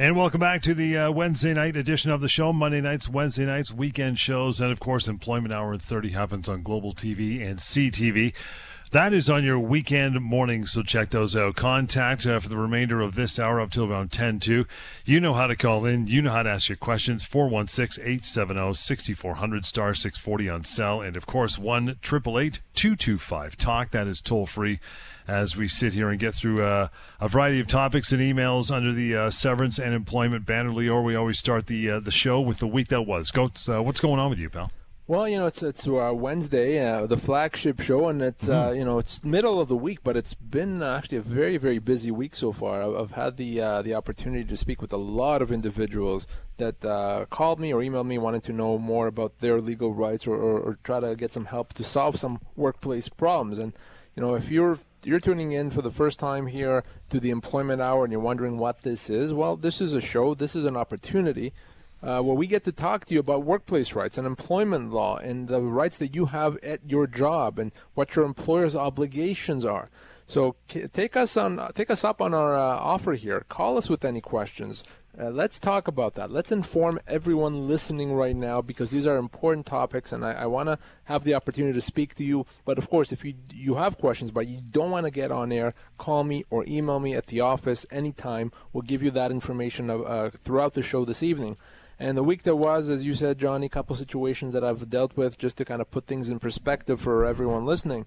And welcome back to the uh, Wednesday night edition of the show. Monday nights, Wednesday nights, weekend shows, and of course, Employment Hour at 30 happens on Global TV and CTV. That is on your weekend morning, so check those out. Contact uh, for the remainder of this hour up till around 10 2. You know how to call in. You know how to ask your questions. 416 870 6400 star 640 on cell. And of course, 1 888 225 TALK. That is toll free as we sit here and get through uh, a variety of topics and emails under the uh, severance and employment banner. Lior, we always start the uh, the show with the week that was. Go, uh, what's going on with you, pal? Well, you know, it's it's uh, Wednesday, uh, the flagship show, and it's uh, mm-hmm. you know it's middle of the week, but it's been actually a very very busy week so far. I've, I've had the uh, the opportunity to speak with a lot of individuals that uh, called me or emailed me, wanting to know more about their legal rights or, or, or try to get some help to solve some workplace problems. And you know, if you're you're tuning in for the first time here to the Employment Hour and you're wondering what this is, well, this is a show. This is an opportunity uh, where we get to talk to you about workplace rights and employment law and the rights that you have at your job and what your employer's obligations are. So take us on, take us up on our uh, offer here. Call us with any questions. Uh, let's talk about that. Let's inform everyone listening right now because these are important topics, and I, I want to have the opportunity to speak to you. But of course, if you you have questions but you don't want to get on air, call me or email me at the office anytime. We'll give you that information uh, throughout the show this evening. And the week that was, as you said, Johnny, a couple situations that I've dealt with just to kind of put things in perspective for everyone listening.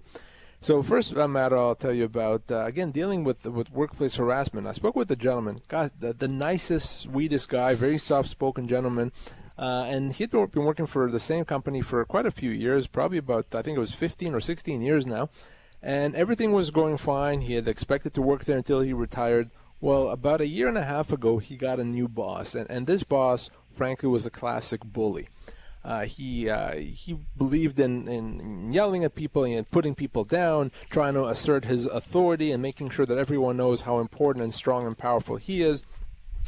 So first uh, matter I'll tell you about uh, again dealing with with workplace harassment. I spoke with a gentleman, God, the, the nicest, sweetest guy, very soft-spoken gentleman, uh, and he'd been working for the same company for quite a few years, probably about I think it was 15 or 16 years now, and everything was going fine. He had expected to work there until he retired. Well, about a year and a half ago, he got a new boss, and, and this boss, frankly, was a classic bully. Uh, he uh, he believed in, in yelling at people and putting people down, trying to assert his authority and making sure that everyone knows how important and strong and powerful he is.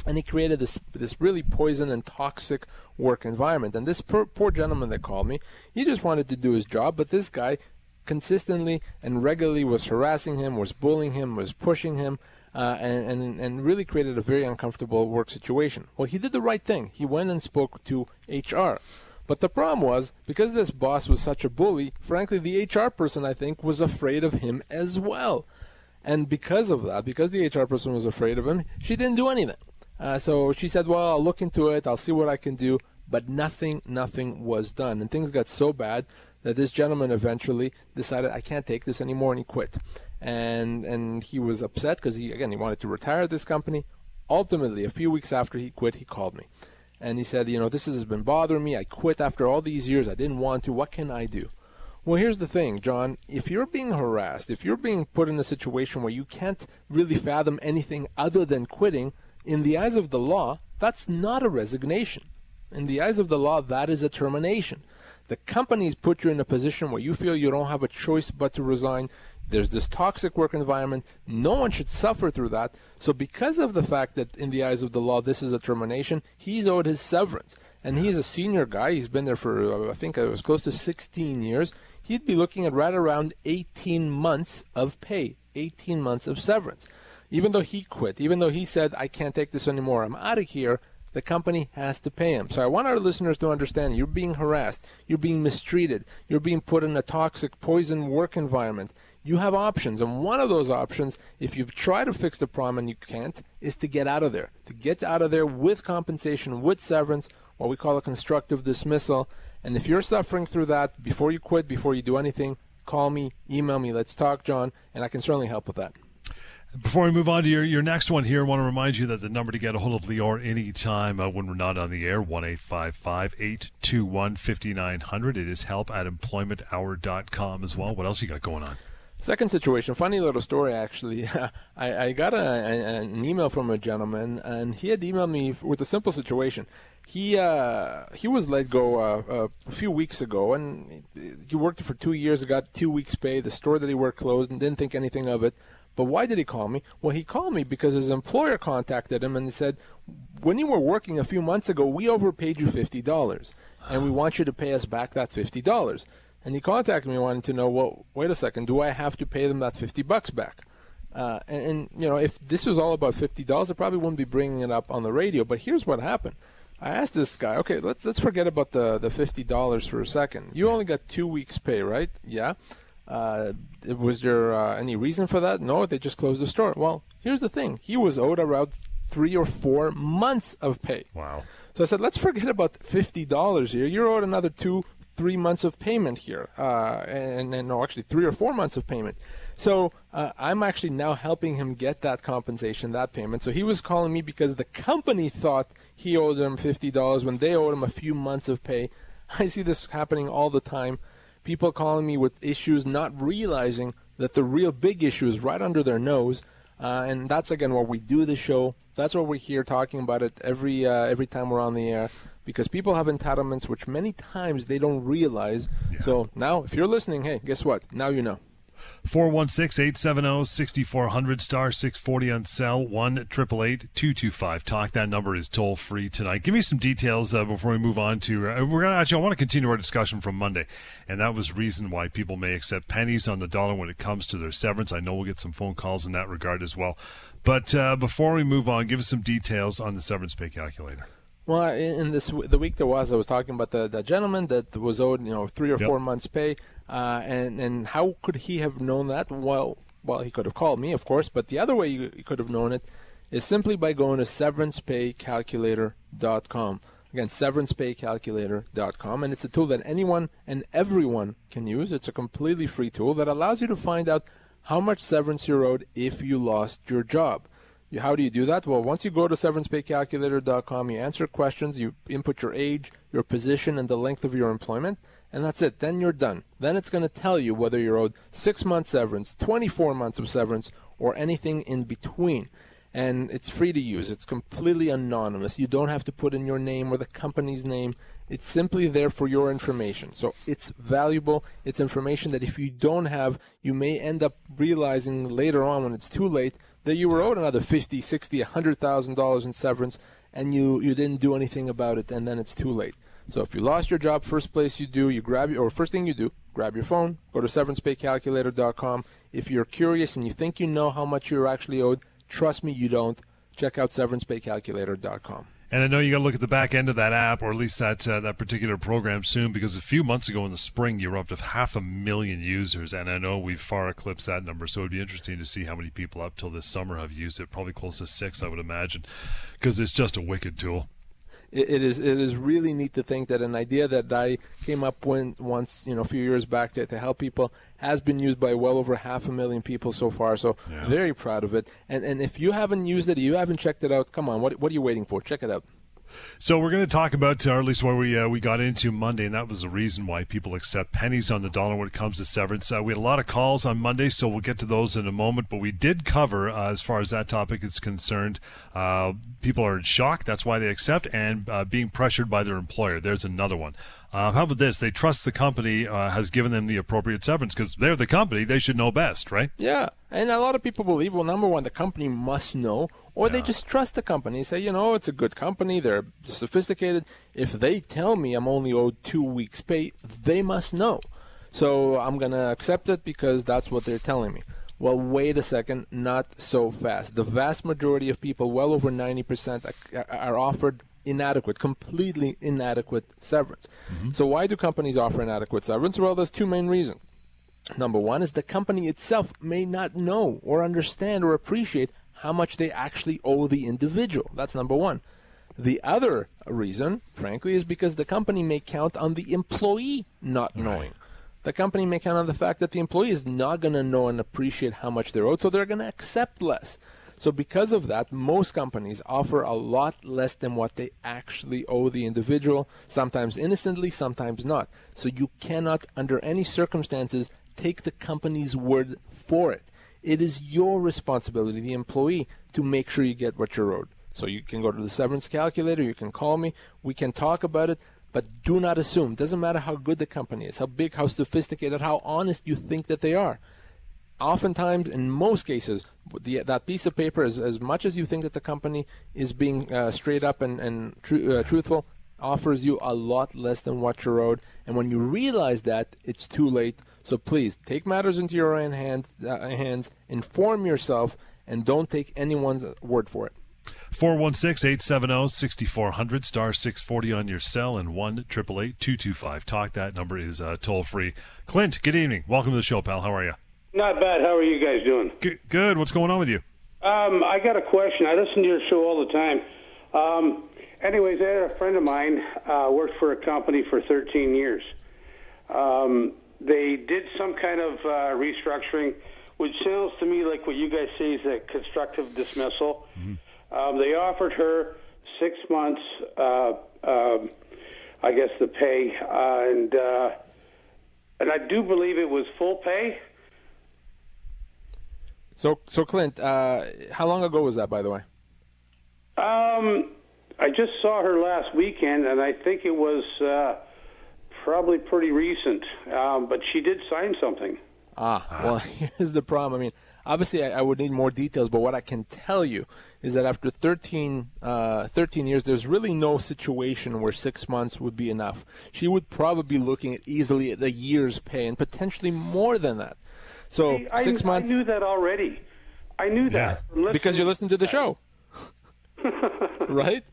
And he created this this really poison and toxic work environment. And this poor, poor gentleman that called me, he just wanted to do his job, but this guy consistently and regularly was harassing him, was bullying him, was pushing him, uh, and, and, and really created a very uncomfortable work situation. Well, he did the right thing. He went and spoke to HR. But the problem was, because this boss was such a bully, frankly, the HR person, I think, was afraid of him as well. And because of that, because the HR person was afraid of him, she didn't do anything. Uh, so she said, Well, I'll look into it, I'll see what I can do. But nothing, nothing was done. And things got so bad that this gentleman eventually decided I can't take this anymore and he quit. And and he was upset because he again he wanted to retire this company. Ultimately, a few weeks after he quit, he called me. And he said, you know, this has been bothering me. I quit after all these years. I didn't want to. What can I do? Well, here's the thing, John. If you're being harassed, if you're being put in a situation where you can't really fathom anything other than quitting, in the eyes of the law, that's not a resignation. In the eyes of the law, that is a termination. The companies put you in a position where you feel you don't have a choice but to resign. There's this toxic work environment. No one should suffer through that. So, because of the fact that in the eyes of the law this is a termination, he's owed his severance. And he's a senior guy. He's been there for, uh, I think it was close to 16 years. He'd be looking at right around 18 months of pay, 18 months of severance. Even though he quit, even though he said, I can't take this anymore, I'm out of here, the company has to pay him. So I want our listeners to understand you're being harassed, you're being mistreated, you're being put in a toxic, poison work environment. You have options, and one of those options, if you try to fix the problem and you can't, is to get out of there. To get out of there with compensation, with severance, what we call a constructive dismissal. And if you're suffering through that, before you quit, before you do anything, call me, email me, let's talk, John, and I can certainly help with that. Before we move on to your, your next one here, I want to remind you that the number to get a hold of Lior anytime uh, when we're not on the air, 1 821 5900. It is help at employmenthour.com as well. What else you got going on? Second situation, funny little story actually. I, I got a, a, an email from a gentleman, and he had emailed me with a simple situation. He uh, he was let go uh, a few weeks ago, and he worked for two years, got two weeks' pay. The store that he worked closed, and didn't think anything of it. But why did he call me? Well, he called me because his employer contacted him and said, "When you were working a few months ago, we overpaid you fifty dollars, and we want you to pay us back that fifty dollars." And he contacted me wanting to know, well, wait a second, do I have to pay them that 50 bucks back? Uh, and, and, you know, if this was all about fifty dollars, I probably wouldn't be bringing it up on the radio. But here's what happened. I asked this guy, okay, let's let's forget about the the fifty dollars for a second. You only got two weeks' pay, right? Yeah. Uh, was there uh, any reason for that? No, they just closed the store. Well, here's the thing: he was owed around three or four months of pay. Wow. So I said, let's forget about fifty dollars here. You're owed another two, three months of payment here, uh, and, and no, actually three or four months of payment. So uh, I'm actually now helping him get that compensation, that payment. So he was calling me because the company thought he owed them fifty dollars when they owed him a few months of pay. I see this happening all the time people calling me with issues, not realizing that the real big issue is right under their nose. Uh, and that's again what we do the show. That's what we're here talking about it every uh, every time we're on the air because people have entitlements which many times they don't realize. Yeah. So now, if you're listening, hey, guess what? Now you know. 416-870-6400 star 640 on cell 1 888 225 talk. that number is toll free tonight. Give me some details uh, before we move on to uh, we're gonna actually i want to continue our discussion from monday and that was reason why people may accept pennies on the dollar when it comes to their severance. I know we'll get some phone calls in that regard as well. But uh, before we move on give us some details on the severance pay calculator well, in this the week there was, I was talking about the, the gentleman that was owed, you know, three or yep. four months' pay, uh, and and how could he have known that? Well, well, he could have called me, of course, but the other way you, you could have known it is simply by going to severancepaycalculator.com. Again, severancepaycalculator.com, and it's a tool that anyone and everyone can use. It's a completely free tool that allows you to find out how much severance you're owed if you lost your job. How do you do that? Well, once you go to severancepaycalculator.com, you answer questions, you input your age, your position, and the length of your employment, and that's it. Then you're done. Then it's going to tell you whether you're owed six months severance, 24 months of severance, or anything in between. And it's free to use. It's completely anonymous. You don't have to put in your name or the company's name. It's simply there for your information. So it's valuable. It's information that if you don't have, you may end up realizing later on when it's too late that you were owed another 50, 60, 100,000 dollars in severance and you you didn't do anything about it and then it's too late. So if you lost your job, first place you do, you grab your or first thing you do, grab your phone, go to severancepaycalculator.com. If you're curious and you think you know how much you're actually owed, trust me, you don't. Check out severancepaycalculator.com. And I know you got to look at the back end of that app, or at least that uh, that particular program soon, because a few months ago in the spring, you were up to half a million users, and I know we've far eclipsed that number. So it'd be interesting to see how many people up till this summer have used it. Probably close to six, I would imagine, because it's just a wicked tool it, it is it is really neat to think that an idea that I came up with once you know a few years back to, to help people has been used by well over half a million people so far. So yeah. very proud of it. And and if you haven't used it, you haven't checked it out, come on, what what are you waiting for? Check it out. So we're going to talk about, or at least where we uh, we got into Monday, and that was the reason why people accept pennies on the dollar when it comes to severance. Uh, we had a lot of calls on Monday, so we'll get to those in a moment. But we did cover, uh, as far as that topic is concerned, uh, people are in shock. That's why they accept, and uh, being pressured by their employer. There's another one. Uh, how about this? They trust the company uh, has given them the appropriate severance because they're the company. They should know best, right? Yeah. And a lot of people believe, well, number one, the company must know, or yeah. they just trust the company. Say, you know, it's a good company. They're sophisticated. If they tell me I'm only owed two weeks' pay, they must know. So I'm going to accept it because that's what they're telling me. Well, wait a second, not so fast. The vast majority of people, well over 90%, are offered inadequate, completely inadequate severance. Mm-hmm. So, why do companies offer inadequate severance? Well, there's two main reasons. Number one is the company itself may not know or understand or appreciate how much they actually owe the individual. That's number one. The other reason, frankly, is because the company may count on the employee not knowing. The company may count on the fact that the employee is not going to know and appreciate how much they're owed, so they're going to accept less. So, because of that, most companies offer a lot less than what they actually owe the individual, sometimes innocently, sometimes not. So, you cannot, under any circumstances, take the company's word for it. It is your responsibility, the employee, to make sure you get what you're owed. So, you can go to the severance calculator, you can call me, we can talk about it. But do not assume. Doesn't matter how good the company is, how big, how sophisticated, how honest you think that they are oftentimes, in most cases, the, that piece of paper, is, as much as you think that the company is being uh, straight up and, and tr- uh, truthful, offers you a lot less than what you're owed. And when you realize that, it's too late. So please take matters into your own hand, uh, hands, inform yourself, and don't take anyone's word for it. 416 870 6400, star 640 on your cell, and 1 225 Talk. That number is uh, toll free. Clint, good evening. Welcome to the show, pal. How are you? Not bad. How are you guys doing? Good. good. What's going on with you? Um, I got a question. I listen to your show all the time. Um, anyways, I had a friend of mine uh, worked for a company for 13 years. Um, they did some kind of uh, restructuring, which sounds to me like what you guys say is a constructive dismissal. Mm-hmm. Um, they offered her six months, uh, um, I guess, the pay, uh, and uh, and I do believe it was full pay. So, so Clint, uh, how long ago was that, by the way? Um, I just saw her last weekend, and I think it was uh, probably pretty recent. Um, but she did sign something. Ah, well, here's the problem. I mean, obviously, I, I, would need more details, but what I can tell you is that after 13, uh, 13 years, there's really no situation where six months would be enough. She would probably be looking at easily at a year's pay and potentially more than that. So See, six I, months. I knew that already. I knew yeah. that because you listened to the show, right?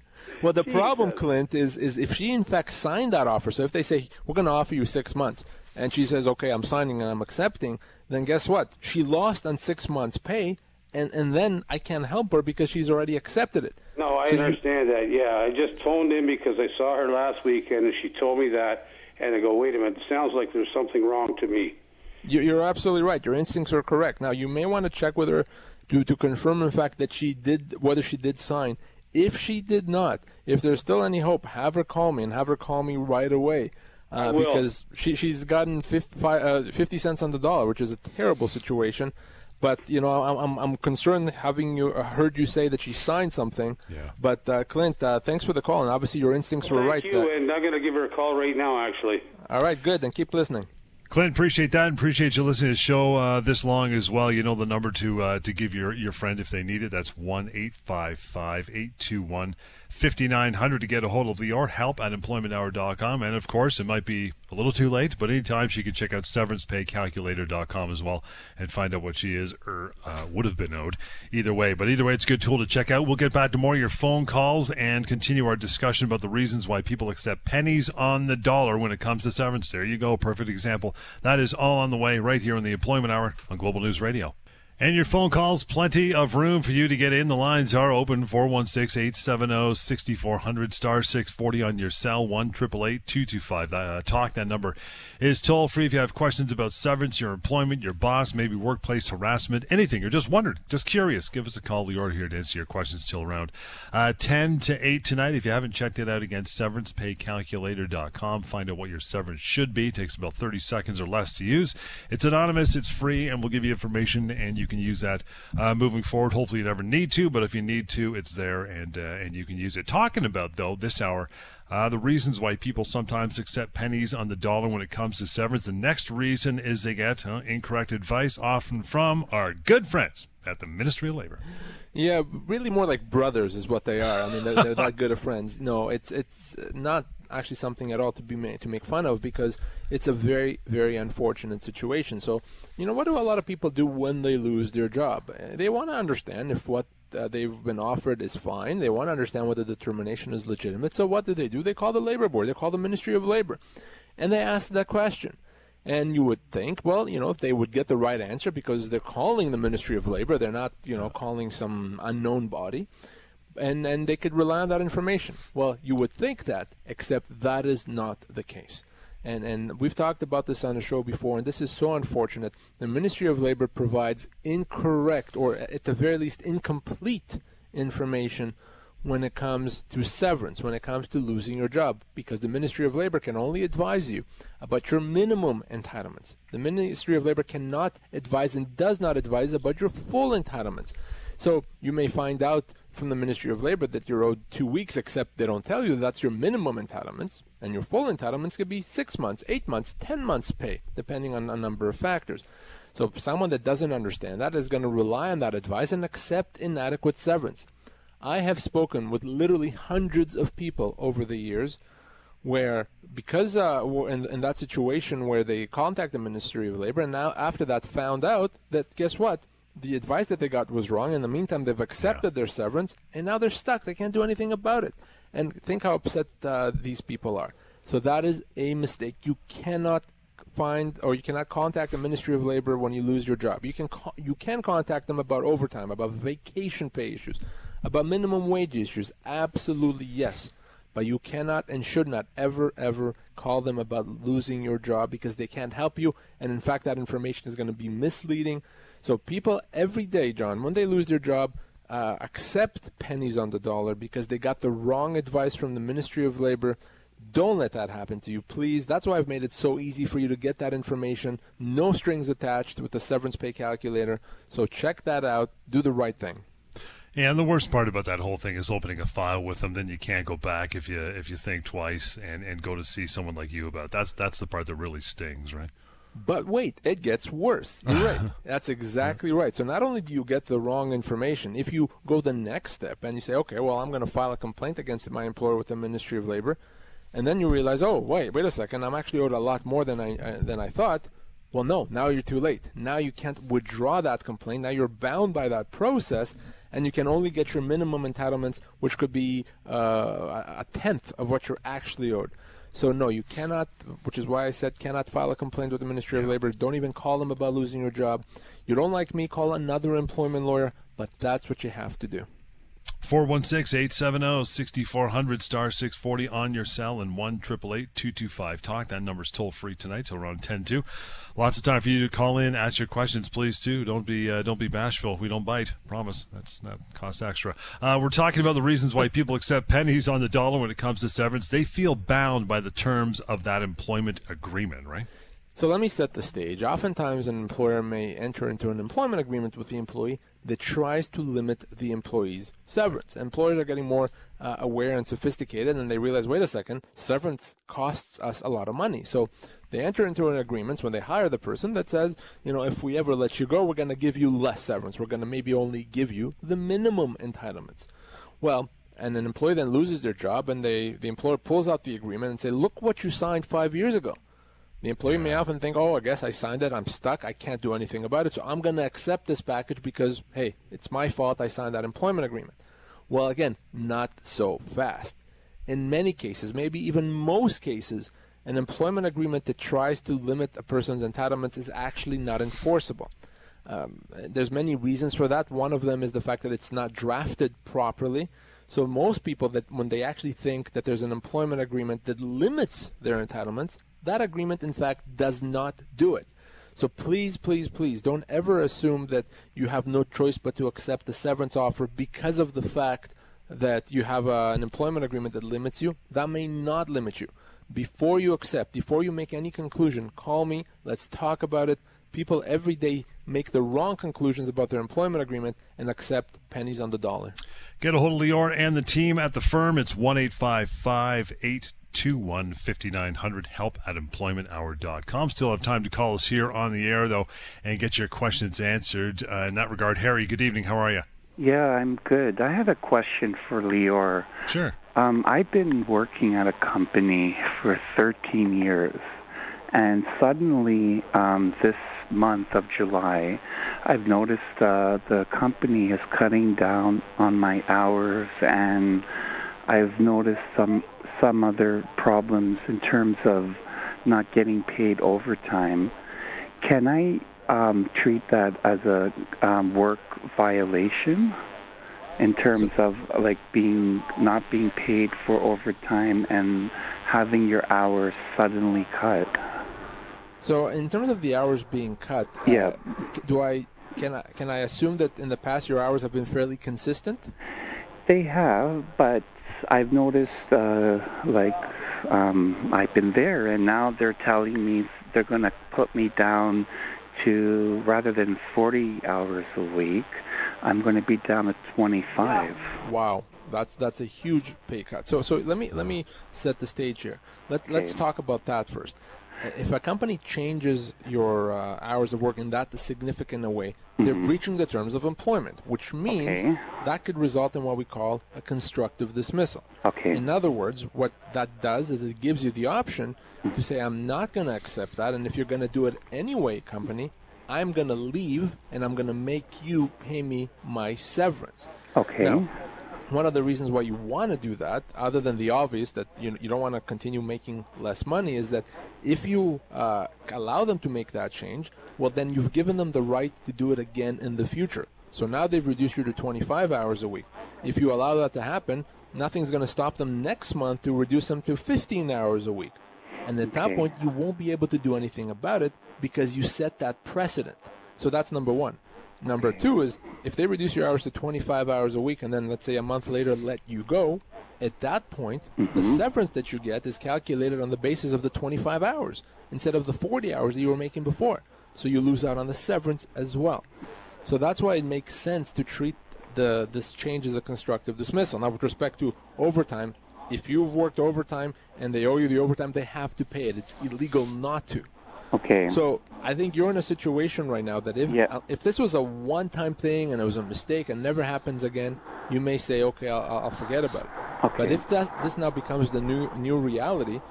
Well, the problem, Clint, is is if she in fact signed that offer. So if they say we're going to offer you six months, and she says, "Okay, I'm signing and I'm accepting," then guess what? She lost on six months' pay, and and then I can't help her because she's already accepted it. No, I so understand you, that. Yeah, I just phoned in because I saw her last weekend, and she told me that, and I go, "Wait a minute, it sounds like there's something wrong to me." You're absolutely right. Your instincts are correct. Now you may want to check with her to to confirm in fact that she did whether she did sign. If she did not, if there's still any hope, have her call me and have her call me right away. Uh, because she she's gotten 50, uh, 50, cents on the dollar, which is a terrible situation. But you know, I'm I'm concerned having you uh, heard you say that she signed something. Yeah. But uh, Clint, uh, thanks for the call, and obviously your instincts well, were right. Thank you, and I'm going to give her a call right now, actually. All right, good. Then keep listening. Clint, appreciate that and appreciate you listening to the show uh, this long as well. You know the number to uh, to give your, your friend if they need it. That's 1 855 821 5900 to get a hold of the Lior, help at employmenthour.com. And of course, it might be a little too late, but anytime she can check out severancepaycalculator.com as well and find out what she is or uh, would have been owed either way. But either way, it's a good tool to check out. We'll get back to more of your phone calls and continue our discussion about the reasons why people accept pennies on the dollar when it comes to severance. There you go. Perfect example. That is all on the way right here in the Employment Hour on Global News Radio. And your phone calls, plenty of room for you to get in. The lines are open 416 870 6400 star 640 on your cell 1 225 uh, Talk. That number is toll free if you have questions about severance, your employment, your boss, maybe workplace harassment, anything. You're just wondering, just curious. Give us a call. We are here to answer your questions till around uh, 10 to 8 tonight. If you haven't checked it out again, severancepaycalculator.com. Find out what your severance should be. It takes about 30 seconds or less to use. It's anonymous, it's free, and we'll give you information and you can use that uh, moving forward. Hopefully, you never need to, but if you need to, it's there and uh, and you can use it. Talking about though this hour. Uh, the reasons why people sometimes accept pennies on the dollar when it comes to severance. The next reason is they get incorrect advice, often from our good friends at the Ministry of Labor. Yeah, really more like brothers is what they are. I mean, they're, they're that good of friends. No, it's it's not actually something at all to be made, to make fun of because it's a very very unfortunate situation. So, you know, what do a lot of people do when they lose their job? They want to understand if what uh, they've been offered is fine. They want to understand whether the termination is legitimate. So what do they do? They call the labor board. They call the Ministry of Labor, and they ask that question. And you would think, well, you know, if they would get the right answer because they're calling the Ministry of Labor, they're not, you know, calling some unknown body and and they could rely on that information. Well, you would think that, except that is not the case. And and we've talked about this on the show before, and this is so unfortunate. The Ministry of Labor provides incorrect, or at the very least, incomplete information when it comes to severance, when it comes to losing your job, because the Ministry of Labor can only advise you about your minimum entitlements. The Ministry of Labor cannot advise and does not advise about your full entitlements. So you may find out from the Ministry of Labor that you're owed two weeks, except they don't tell you that's your minimum entitlements, and your full entitlements could be six months, eight months, ten months pay, depending on a number of factors. So someone that doesn't understand that is going to rely on that advice and accept inadequate severance. I have spoken with literally hundreds of people over the years where because uh, in, in that situation where they contact the Ministry of Labor and now after that found out that guess what the advice that they got was wrong. In the meantime, they've accepted yeah. their severance, and now they're stuck. They can't do anything about it. And think how upset uh, these people are. So that is a mistake. You cannot find or you cannot contact the Ministry of Labor when you lose your job. You can co- you can contact them about overtime, about vacation pay issues, about minimum wage issues. Absolutely yes. But you cannot and should not ever, ever call them about losing your job because they can't help you. And in fact, that information is going to be misleading. So people every day, John, when they lose their job, uh, accept pennies on the dollar because they got the wrong advice from the Ministry of Labor. Don't let that happen to you, please. That's why I've made it so easy for you to get that information. No strings attached with the severance pay calculator. So check that out. Do the right thing. And the worst part about that whole thing is opening a file with them. Then you can't go back if you if you think twice and, and go to see someone like you about it. That's that's the part that really stings, right? But wait, it gets worse. You're right. That's exactly right. So not only do you get the wrong information, if you go the next step and you say, okay, well, I'm going to file a complaint against my employer with the Ministry of Labor, and then you realize, oh, wait, wait a second, I'm actually owed a lot more than I uh, than I thought. Well, no, now you're too late. Now you can't withdraw that complaint. Now you're bound by that process, and you can only get your minimum entitlements, which could be uh, a tenth of what you're actually owed. So no, you cannot, which is why I said cannot file a complaint with the Ministry of Labor. Don't even call them about losing your job. You don't like me, call another employment lawyer, but that's what you have to do. 416-870-6400 star 640 on your cell and 1 225 talk. That number's toll free tonight till around 10 2 lots of time for you to call in ask your questions please too. Don't be uh, don't be bashful. We don't bite promise. That's not cost extra. Uh, we're talking about the reasons why people accept pennies on the dollar when it comes to severance. They feel bound by the terms of that employment agreement right so let me set the stage. Oftentimes, an employer may enter into an employment agreement with the employee that tries to limit the employee's severance. Employers are getting more uh, aware and sophisticated, and they realize, wait a second, severance costs us a lot of money. So they enter into an agreement when they hire the person that says, you know, if we ever let you go, we're going to give you less severance. We're going to maybe only give you the minimum entitlements. Well, and an employee then loses their job, and they the employer pulls out the agreement and say, look what you signed five years ago. The employee may often think, oh, I guess I signed it. I'm stuck. I can't do anything about it. So I'm going to accept this package because, hey, it's my fault. I signed that employment agreement. Well, again, not so fast. In many cases, maybe even most cases, an employment agreement that tries to limit a person's entitlements is actually not enforceable. Um, there's many reasons for that. One of them is the fact that it's not drafted properly. So most people that when they actually think that there's an employment agreement that limits their entitlements, that agreement, in fact, does not do it. So please, please, please don't ever assume that you have no choice but to accept the severance offer because of the fact that you have a, an employment agreement that limits you. That may not limit you. Before you accept, before you make any conclusion, call me. Let's talk about it. People every day make the wrong conclusions about their employment agreement and accept pennies on the dollar. Get a hold of Lior and the team at the firm. It's 1 855 821 5900 help at employmenthour.com. Still have time to call us here on the air, though, and get your questions answered. Uh, in that regard, Harry, good evening. How are you? Yeah, I'm good. I have a question for Lior. Sure. Um, I've been working at a company for 13 years, and suddenly um, this month of July, I've noticed uh, the company is cutting down on my hours, and I've noticed some some other problems in terms of not getting paid overtime. Can I um, treat that as a um, work violation in terms of like being not being paid for overtime and having your hours suddenly cut? So, in terms of the hours being cut, uh, yeah, uh, do I can I can I assume that in the past your hours have been fairly consistent? They have, but I've noticed, uh, like, um, I've been there, and now they're telling me they're going to put me down to rather than 40 hours a week, I'm going to be down to 25. Wow, that's that's a huge pay cut. So so let me let me set the stage here. Let's okay. let's talk about that first. If a company changes your uh, hours of work in that significant a way, they're breaching the terms of employment, which means Okay. that could result in what we call a constructive dismissal. Okay. In other words, what that does is it gives you the option to say, I'm not going to accept that, and if you're going to do it anyway, company, I'm going to leave and I'm going to make you pay me my severance. Okay. Now, one of the reasons why you want to do that, other than the obvious that you, you don't want to continue making less money, is that if you uh, allow them to make that change, well, then you've given them the right to do it again in the future. So now they've reduced you to 25 hours a week. If you allow that to happen, nothing's going to stop them next month to reduce them to 15 hours a week. And at that point, you won't be able to do anything about it because you set that precedent. So that's number one. Number two is if they reduce your hours to 25 hours a week and then let's say a month later let you go, at that point, the mm-hmm. severance that you get is calculated on the basis of the 25 hours instead of the 40 hours that you were making before. So you lose out on the severance as well. So that's why it makes sense to treat the this change as a constructive dismissal. Now, with respect to overtime, if you've worked overtime and they owe you the overtime, they have to pay it. It's illegal not to. Okay. So I think you're in a situation right now that if Yeah. uh, if this was a one-time thing and it was a mistake and never happens again, you may say, okay, I'll, I'll forget about it. Okay. But if that this now becomes the new new reality,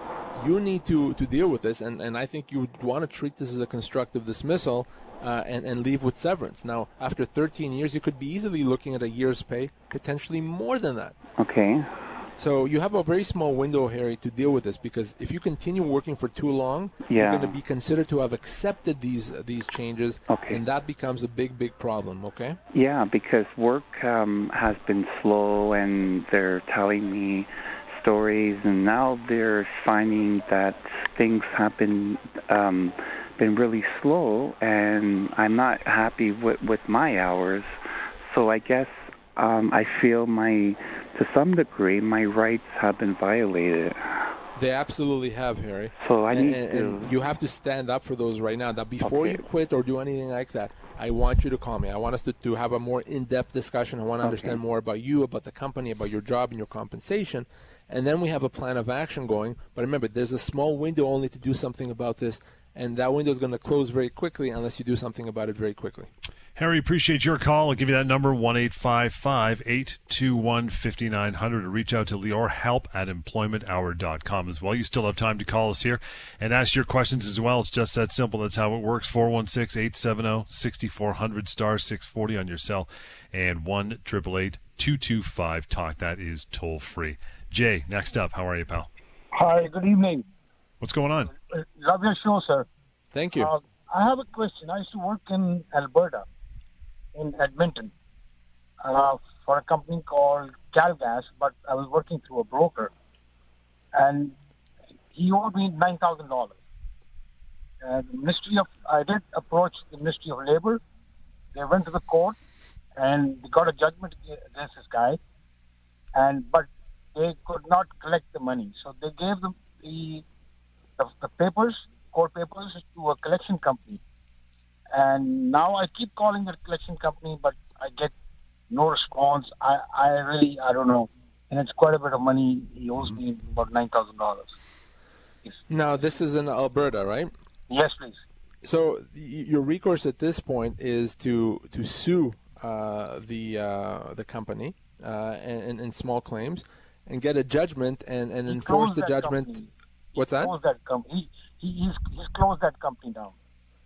you need to to deal with this, and and I think you would want to treat this as a constructive dismissal. Uh, and, and leave with severance. Now, after 13 years, you could be easily looking at a year's pay, potentially more than that. okay. So you have a very small window, Harry, to deal with this because if you continue working for too long, you're going to be considered to have accepted these these changes, Okay. and that becomes a big, big problem. Okay. Yeah, because work um, has been slow, and they're telling me stories, and now they're finding that things have been um, been really slow, and I'm not happy with with my hours. So I guess um, I feel my, to some degree, my rights have been violated. They absolutely have, Harry. So I and, need and, to. you have to stand up for those right now. That before Okay. you quit or do anything like that, I want you to call me. I want us to, to have a more in-depth discussion. I want to understand more about you, about the company, about your job and your compensation. And then we have a plan of action going. But remember, there's a small window only to do something about this, and that window is going to close very quickly unless you do something about it very quickly. Harry, appreciate your call. I'll give you that number, 1 821 5900, or reach out to Lior, help at employmenthour.com as well. You still have time to call us here and ask your questions as well. It's just that simple. That's how it works. 416 870 6400 star 640 on your cell and 1 888 225 Talk. That is toll free. Jay, next up. How are you, pal? Hi, good evening. What's going on? Love your show, sir. Thank you. Uh, I have a question. I used to work in Alberta, in Edmonton, uh, for a company called Calgas, but I was working through a broker, and he owed me nine thousand dollars. And the Ministry of I did approach the Ministry of Labor. They went to the court, and they got a judgment against this guy, and but they could not collect the money, so they gave them the the, the papers, court papers, to a collection company. And now I keep calling the collection company, but I get no response. I, I really, I don't know. And it's quite a bit of money. He owes me about $9,000. Now, this is in Alberta, right? Yes, please. So y- your recourse at this point is to to sue uh, the uh, the company uh, and, and small claims and get a judgment and, and enforce the judgment. company. What's He that? That company. He, he, he's, he's closed that company down.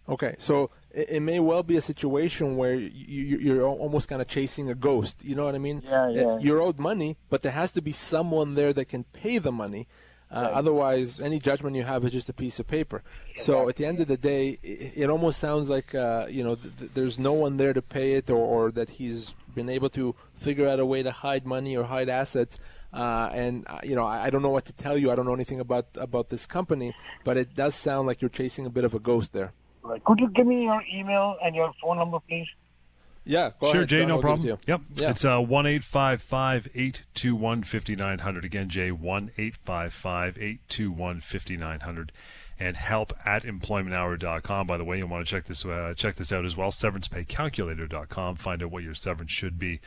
Okay, so it, it may well be a situation where you, you're almost kind of chasing a ghost. You know what I mean? Yeah, Uh, yeah. You're owed money, but there has to be someone there that can pay the money. Uh, Otherwise, any judgment you have is just a piece of paper. So at the end of the day, it, it almost sounds like uh, you know th- th- there's no one there to pay it, or, or that he's been able to figure out a way to hide money or hide assets. Uh, and uh, you know, I, I don't know what to tell you. I don't know anything about about this company, but it does sound like you're chasing a bit of a ghost there. Right. Could you give me your email and your phone number, please? Yeah, go sure, ahead, Jay, John, no I'll give it to problem. Yep. Yeah. It's uh, 1 821 5900. Again, Jay, 1 821 5900. And help at employmenthour.com. By the way, you want to check this uh, check this out as well. SeverancePayCalculator.com. Find out what your severance should be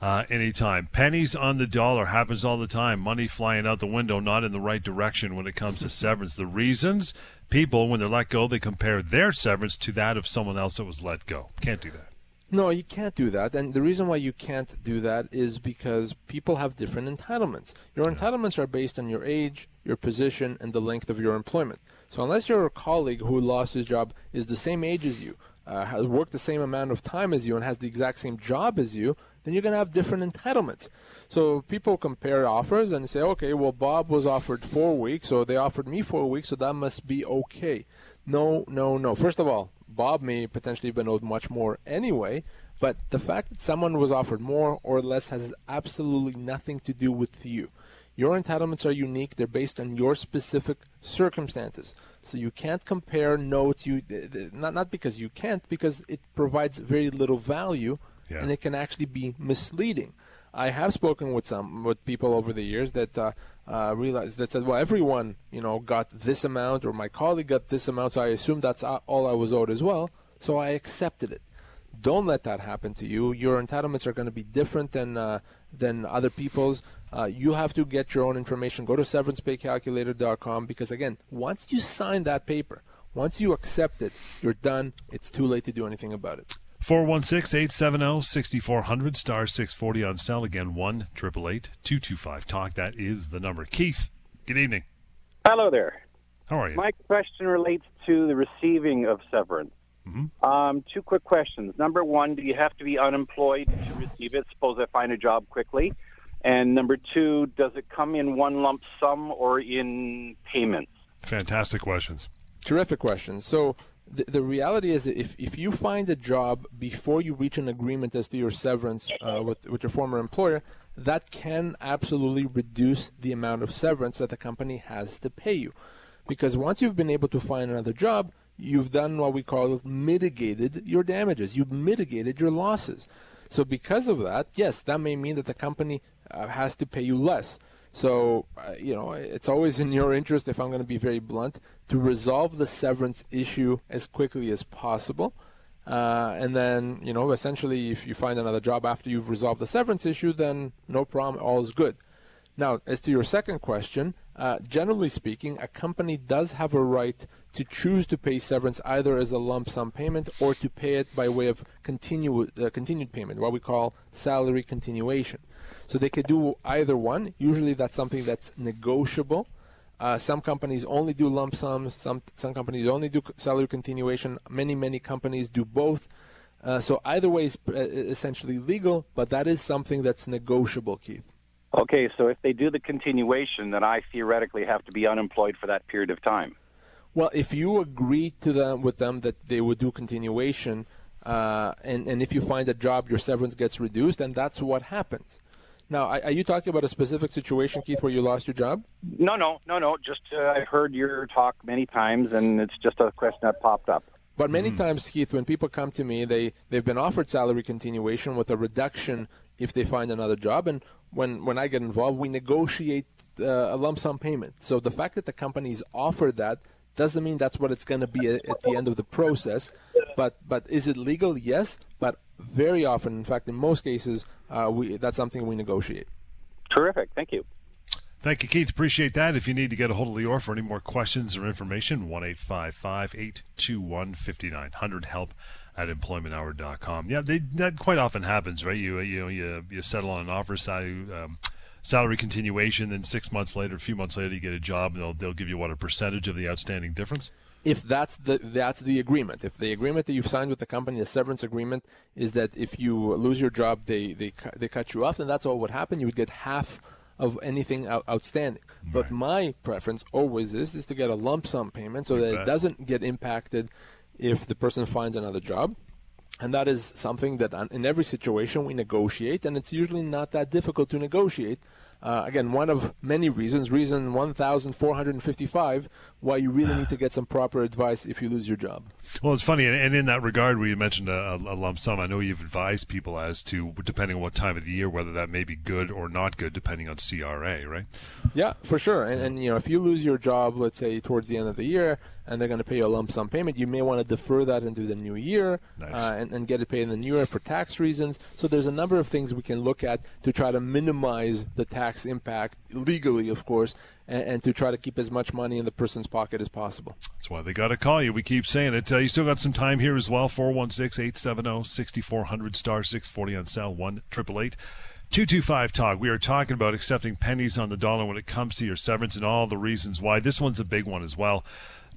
uh, anytime. Pennies on the dollar happens all the time. Money flying out the window, not in the right direction when it comes to severance. The reasons people, when they're let go, they compare their severance to that of someone else that was let go. Can't do that. No, you can't do that. And the reason why you can't do that is because people have different entitlements. Your entitlements are based on your age, your position, and the length of your employment. So unless your colleague who lost his job is the same age as you, uh, has worked the same amount of time as you, and has the exact same job as you, then you're going to have different entitlements. So people compare offers and say, okay, well, Bob was offered four weeks, so they offered me four weeks, so that must be okay. No, no, no. First of all, Bob may potentially have been owed much more anyway, but the fact that someone was offered more or less has absolutely nothing to do with you. Your entitlements are unique. They're based on your specific circumstances. So you can't compare notes. You not not because you can't, because it provides very little value, yeah. and it can actually be misleading. I have spoken with some with people over the years that uh, uh, realized that said, well, everyone you know got this amount, or my colleague got this amount, so I assumed that's all I was owed as well. So I accepted it. Don't let that happen to you. Your entitlements are going to be different than uh, than other people's. Uh, you have to get your own information. Go to severancepaycalculator.com because again, once you sign that paper, once you accept it, you're done. It's too late to do anything about it. 416-870-6400 star 640 on cell again 1 225 talk that is the number keith good evening hello there how are you my question relates to the receiving of severance mm-hmm. um, two quick questions. Number one do you have to be unemployed to receive it? Suppose i find a job quickly. And number two does it come in one lump sum or in payments? Fantastic questions. Terrific questions. So the, the reality is if, if you find a job before you reach an agreement as to your severance uh, with, with your former employer, that can absolutely reduce the amount of severance that the company has to pay you. Because once you've been able to find another job, you've done what we call mitigated your damages. You've mitigated your losses. So because of that, yes, that may mean that the company uh, has to pay you less. So, uh, you know, it's always in your interest, if I'm going to be very blunt, to resolve the severance issue as quickly as possible. Uh, and then, you know, essentially, if you find another job after you've resolved the severance issue, then no problem, all is good. Now, as to your second question, uh, generally speaking, a company does have a right to choose to pay severance either as a lump sum payment or to pay it by way of continue, uh, continued payment, what we call salary continuation. So they could do either one. Usually that's something that's negotiable. Uh, some companies only do lump sums. Some some companies only do salary continuation. Many many companies do both. Uh, so either way is uh, essentially legal, but that is something that's negotiable, Keith. Okay, so if they do the continuation, then I theoretically have to be unemployed for that period of time. Well, if you agree to them with them that they would do continuation, uh, and and if you find a job, your severance gets reduced, and that's what happens. Now, are you talking about a specific situation, Keith, where you lost your job? No, no, no, no. Just uh, I've heard your talk many times, and it's just a question that popped up. But many mm. times, Keith, when people come to me, they they've been offered salary continuation with a reduction if they find another job, and when when I get involved, we negotiate uh, a lump sum payment. So the fact that the companies offer that doesn't mean that's what it's going to be at, at the end of the process. But but is it legal? Yes. But very often, in fact, in most cases, uh, we that's something we negotiate. Terrific. Thank you. Thank you, Keith. Appreciate that. If you need to get a hold of Lior for any more questions or information, 1 821 5900 help at employmenthour.com. Yeah, they, that quite often happens, right? You you know you, you settle on an offer salary, um, salary continuation, then six months later, a few months later, you get a job, and they'll they'll give you what a percentage of the outstanding difference if that's the that's the agreement. If the agreement that you've signed with the company, the severance agreement, is that if you lose your job, they they they cut you off, then that's all would happen. You would get half of anything out, outstanding. Right. But my preference always is is to get a lump sum payment so that it doesn't get impacted if the person finds another job. And that is something that in every situation we negotiate, and it's usually not that difficult to negotiate uh, again, one of many reasons, reason 1,455, why you really need to get some proper advice if you lose your job. Well, it's funny, and in that regard, where you mentioned a, a, lump sum, I know you've advised people as to, depending on what time of the year, whether that may be good or not good, depending on CRA, right? Yeah, for sure. And, and you know, if you lose your job, let's say towards the end of the year, and they're going to pay you a lump sum payment, you may want to defer that into the new year Nice. uh, and, and get it paid in the new year for tax reasons. So there's a number of things we can look at to try to minimize the tax impact legally, of course, and, and to try to keep as much money in the person's pocket as possible. That's why they got to call you. We keep saying it. Uh, you still got some time here as well. 416 870 6400 star 640 on cell 1 888 225 Talk. We are talking about accepting pennies on the dollar when it comes to your severance and all the reasons why. This one's a big one as well.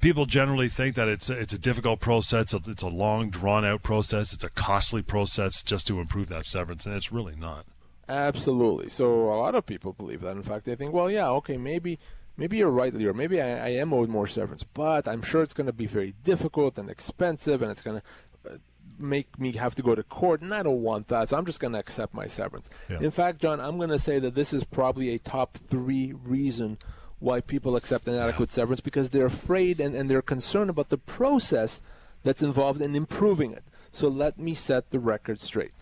People generally think that it's it's a difficult process. It's a long, drawn out process. It's a costly process just to improve that severance, and it's really not. Absolutely. So a lot of people believe that. In fact, they think, well, yeah, okay, maybe maybe you're right, Leo. Maybe I, I am owed more severance, but I'm sure it's going to be very difficult and expensive, and it's going to uh, make me have to go to court, and I don't want that. So I'm just going to accept my severance. Yeah. In fact, John, I'm going to say that this is probably a top three reason why people accept inadequate severance because they're afraid and, and they're concerned about the process that's involved in improving it. So let me set the record straight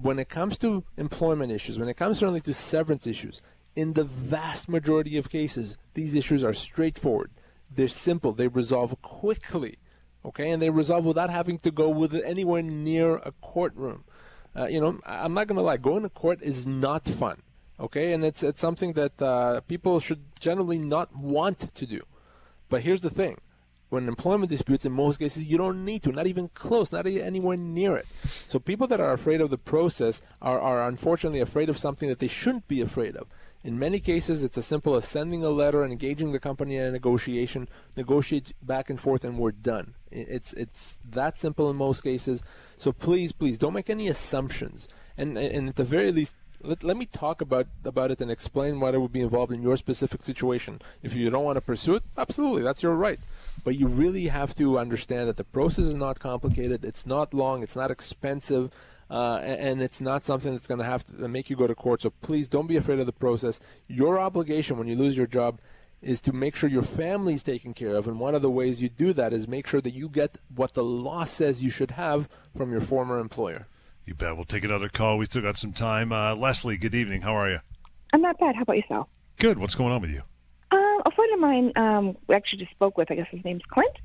when it comes to employment issues, when it comes certainly to severance issues, in the vast majority of cases, these issues are straightforward. They're simple. They resolve quickly, okay, and they resolve without having to go with anywhere near a courtroom. Uh, you know, I'm not going to lie. Going to court is not fun, okay, and it's it's something that uh, people should generally not want to do. But here's the thing when employment disputes, in most cases, you don't need to, not even close, not anywhere near it. So people that are afraid of the process are, are unfortunately afraid of something that they shouldn't be afraid of. In many cases, it's as simple as sending a letter and engaging the company in a negotiation, negotiate back and forth, and we're done. It's it's that simple in most cases. So please, please, don't make any assumptions. And and at the very least, let, let me talk about about it and explain what it would be involved in your specific situation. If you don't want to pursue it, absolutely, that's your right. But you really have to understand that the process is not complicated. It's not long. It's not expensive. Uh, and it's not something that's going to have to make you go to court. So please don't be afraid of the process. Your obligation when you lose your job is to make sure your family's taken care of. And one of the ways you do that is make sure that you get what the law says you should have from your former employer. You bet. We'll take another call. We still got some time. Uh, Leslie, good evening. How are you? I'm not bad. How about yourself? Good. What's going on with you? Um, a friend of mine um, we actually just spoke with. I guess his name's Clint.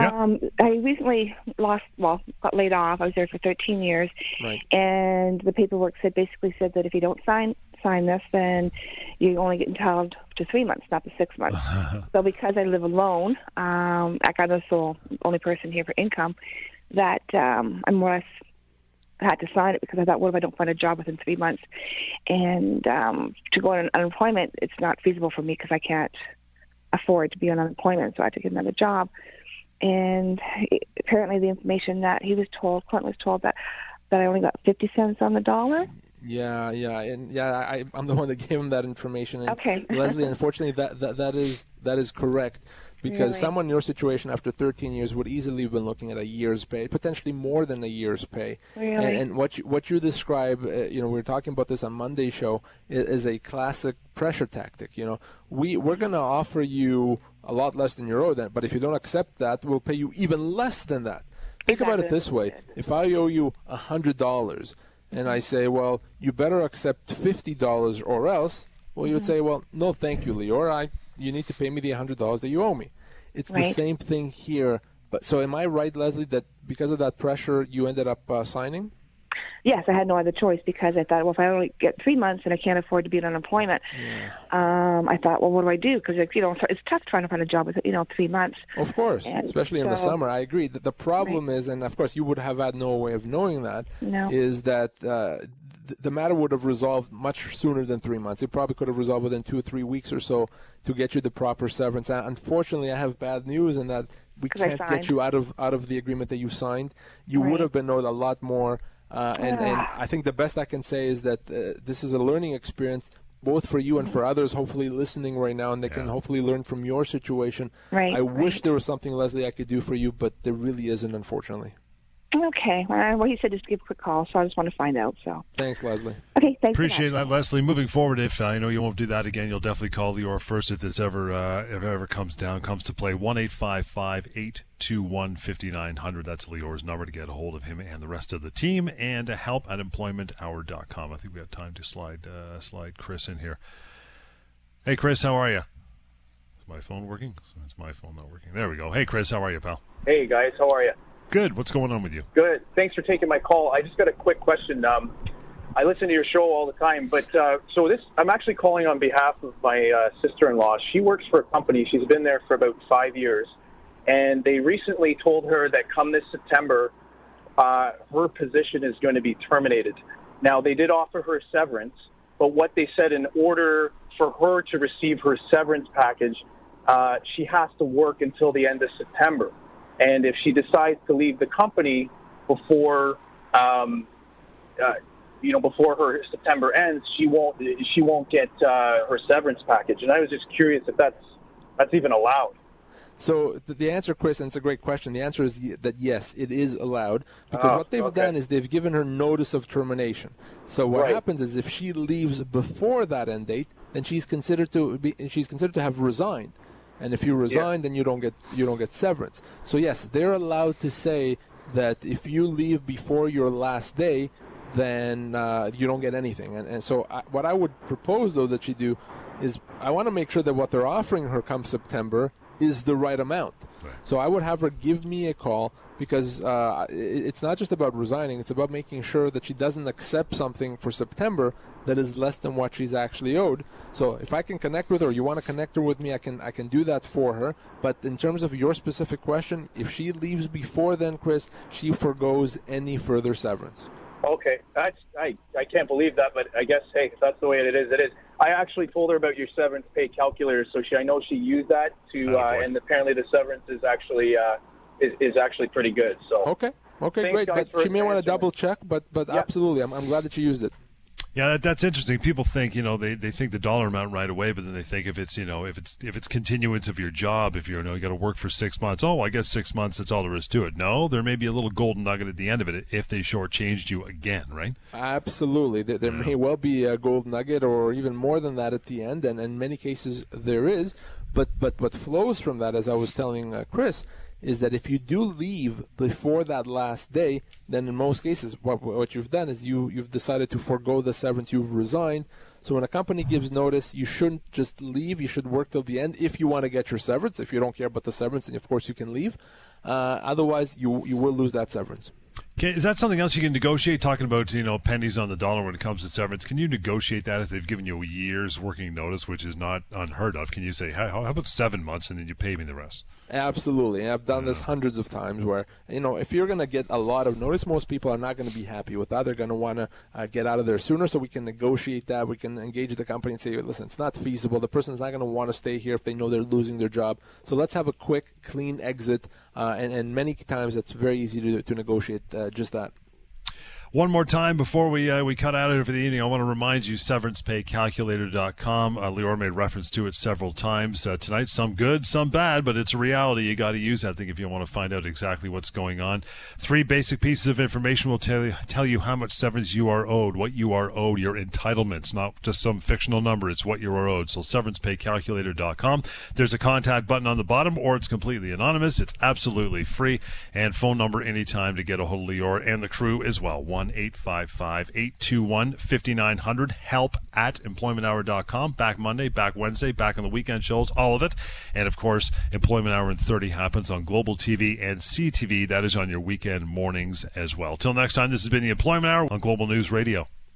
Yeah. Um, I recently lost, well, got laid off. I was there for 13 years, Right. and the paperwork said basically said that if you don't sign sign this, then you only get entitled to three months, not the six months. so because I live alone, um, like I'm the sole only person here for income, that um, I'm more or less had to sign it because I thought, what if I don't find a job within three months? And um, to go on unemployment, it's not feasible for me because I can't afford to be on unemployment, so I had to get another job. And he- apparently, the information that he was told, Clint was told that that I only got fifty cents on the dollar. Yeah, yeah, and yeah, I, I'm the one that gave him that information. And Okay. Leslie, unfortunately, that, that that is that is correct because Really? someone in your situation after 13 years would easily have been looking at a year's pay, potentially more than a year's pay. Really? And, and what you, what you describe, uh, you know, we were talking about this on Monday show, is, is a classic pressure tactic. You know, we we're going to offer you a lot less than you're owed, but if you don't accept that, we'll pay you even less than that. Think about it this way: if I owe you a hundred dollars, and I say, "Well, you better accept fifty dollars or else," well, you would say, "Well, no, thank you, Lior, you need to pay me the hundred dollars that you owe me." It's the same thing here. But so, am I right, Leslie, that because of that pressure, you ended up uh, signing? Yes, I had no other choice because I thought, well, if I only get three months and I can't afford to be in unemployment, um, I thought, well, what do I do? Because you know, it's tough trying to find a job with you know three months. Of course, And especially in the summer. I agree. The, the problem is, and of course, you would have had no way of knowing that, No. is that uh, the matter would have resolved much sooner than three months. It probably could have resolved within two or three weeks or so to get you the proper severance. And unfortunately, I have bad news in that we can't get you out of out of the agreement that you signed. You would have been owed a lot more. Uh, and, and. I think the best I can say is that uh, this is a learning experience both for you and for others hopefully listening right now and they can hopefully learn from your situation Right, I wish there was something, Leslie, I could do for you, but there really isn't, unfortunately. Okay, well, he said just give a quick call, so I just want to find out. So, Thanks, Leslie. okay, thanks. Appreciate that. that, Leslie. Moving forward, if I know you won't do that again, you'll definitely call Lior first if this ever uh, if it ever comes down comes to play. One eight five five eight two one fifty nine hundred. That's Lior's number to get a hold of him and the rest of the team. And uh, help at employmenthour.com. I think we have time to slide uh, slide Chris in here. Hey, Chris, how are you? Is my phone working? So it's my phone not working. There we go. Hey, Chris, how are you, pal? Hey guys, how are you? Good. What's going on with you? Good. Thanks for taking my call. I just got a quick question. Um, I listen to your show all the time, but uh, so this I'm actually calling on behalf of my uh, sister-in-law. She works for a company. She's been there for about five years, and they recently told her that come this September, uh, her position is going to be terminated. Now they did offer her severance, but what they said in order for her to receive her severance package, uh, she has to work until the end of September. And if she decides to leave the company before, um, uh, you know, before her September ends, she won't she won't get uh, her severance package. And I was just curious if that's that's even allowed. So the answer, Chris, and it's a great question. The answer is that yes, it is allowed because Oh, what they've okay. done is they've given her notice of termination. So what Right. happens is if she leaves before that end date, then she's considered to be she's considered to have resigned. And if you resign, then you don't get you don't get severance. So yes, they're allowed to say that if you leave before your last day, then uh, you don't get anything. And, and so I, what I would propose though that she do is I want to make sure that what they're offering her come September is the right amount. So I would have her give me a call because uh, it's not just about resigning; it's about making sure that she doesn't accept something for September that is less than what she's actually owed. So if I can connect with her, you want to connect her with me, I can I can do that for her. But in terms of your specific question, if she leaves before then, Chris, she forgoes any further severance. Okay, that's I I can't believe that, but I guess hey, if that's the way it is, it is. I actually told her about your severance pay calculator, so she I know she used that to, uh, and apparently the severance is actually uh, is, is actually pretty good. So Okay. Okay, Thanks, great. But she may want to double check, but but absolutely, I'm, I'm glad that she used it. Yeah, that, that's interesting. People think you know they, they think the dollar amount right away, but then they think if it's you know if it's if it's continuance of your job, if you're you know you got to work for six months. Oh, I guess six months. That's all there is to it. No, there may be a little golden nugget at the end of it if they shortchanged you again, right? Absolutely. There, there may well be a gold nugget or even more than that at the end, and in many cases there is. But, but what flows from that, as I was telling uh, Chris, is that if you do leave before that last day, then in most cases, what, what you've done is you, you've decided to forego the severance, you've resigned. So when a company gives notice, you shouldn't just leave. You should work till the end if you want to get your severance. If you don't care about the severance, then of course you can leave. Uh, otherwise, you, you will lose that severance. Can, is that something else you can negotiate? Talking about you know pennies on the dollar when it comes to severance, can you negotiate that if they've given you a year's working notice, which is not unheard of? Can you say, hey, how about seven months and then you pay me the rest? Absolutely. And I've done this hundreds of times where, you know, if you're going to get a lot of notice, most people are not going to be happy with that. They're going to want to uh, get out of there sooner so we can negotiate that. We can engage the company and say, listen, it's not feasible. The person's not going to want to stay here if they know they're losing their job. So let's have a quick, clean exit. Uh, and, and many times it's very easy to, to negotiate uh, Uh, just that. One more time before we uh, we cut out of here for the evening, I want to remind you severancepaycalculator.com. Uh, Lior made reference to it several times uh, tonight. Some good, some bad, but it's a reality. You got to use that thing if you want to find out exactly what's going on. Three basic pieces of information will tell you tell you how much severance you are owed, what you are owed, your entitlements, not just some fictional number. It's what you are owed. So severancepaycalculator.com. There's a contact button on the bottom, or it's completely anonymous. It's absolutely free, and phone number anytime to get a hold of Lior and the crew as well. 1 855 821 5900. Help at employmenthour.com. Back Monday, back Wednesday, back on the weekend shows, all of it. And of course, Employment Hour in 30 happens on Global TV and CTV. That is on your weekend mornings as well. Till next time, this has been the Employment Hour on Global News Radio.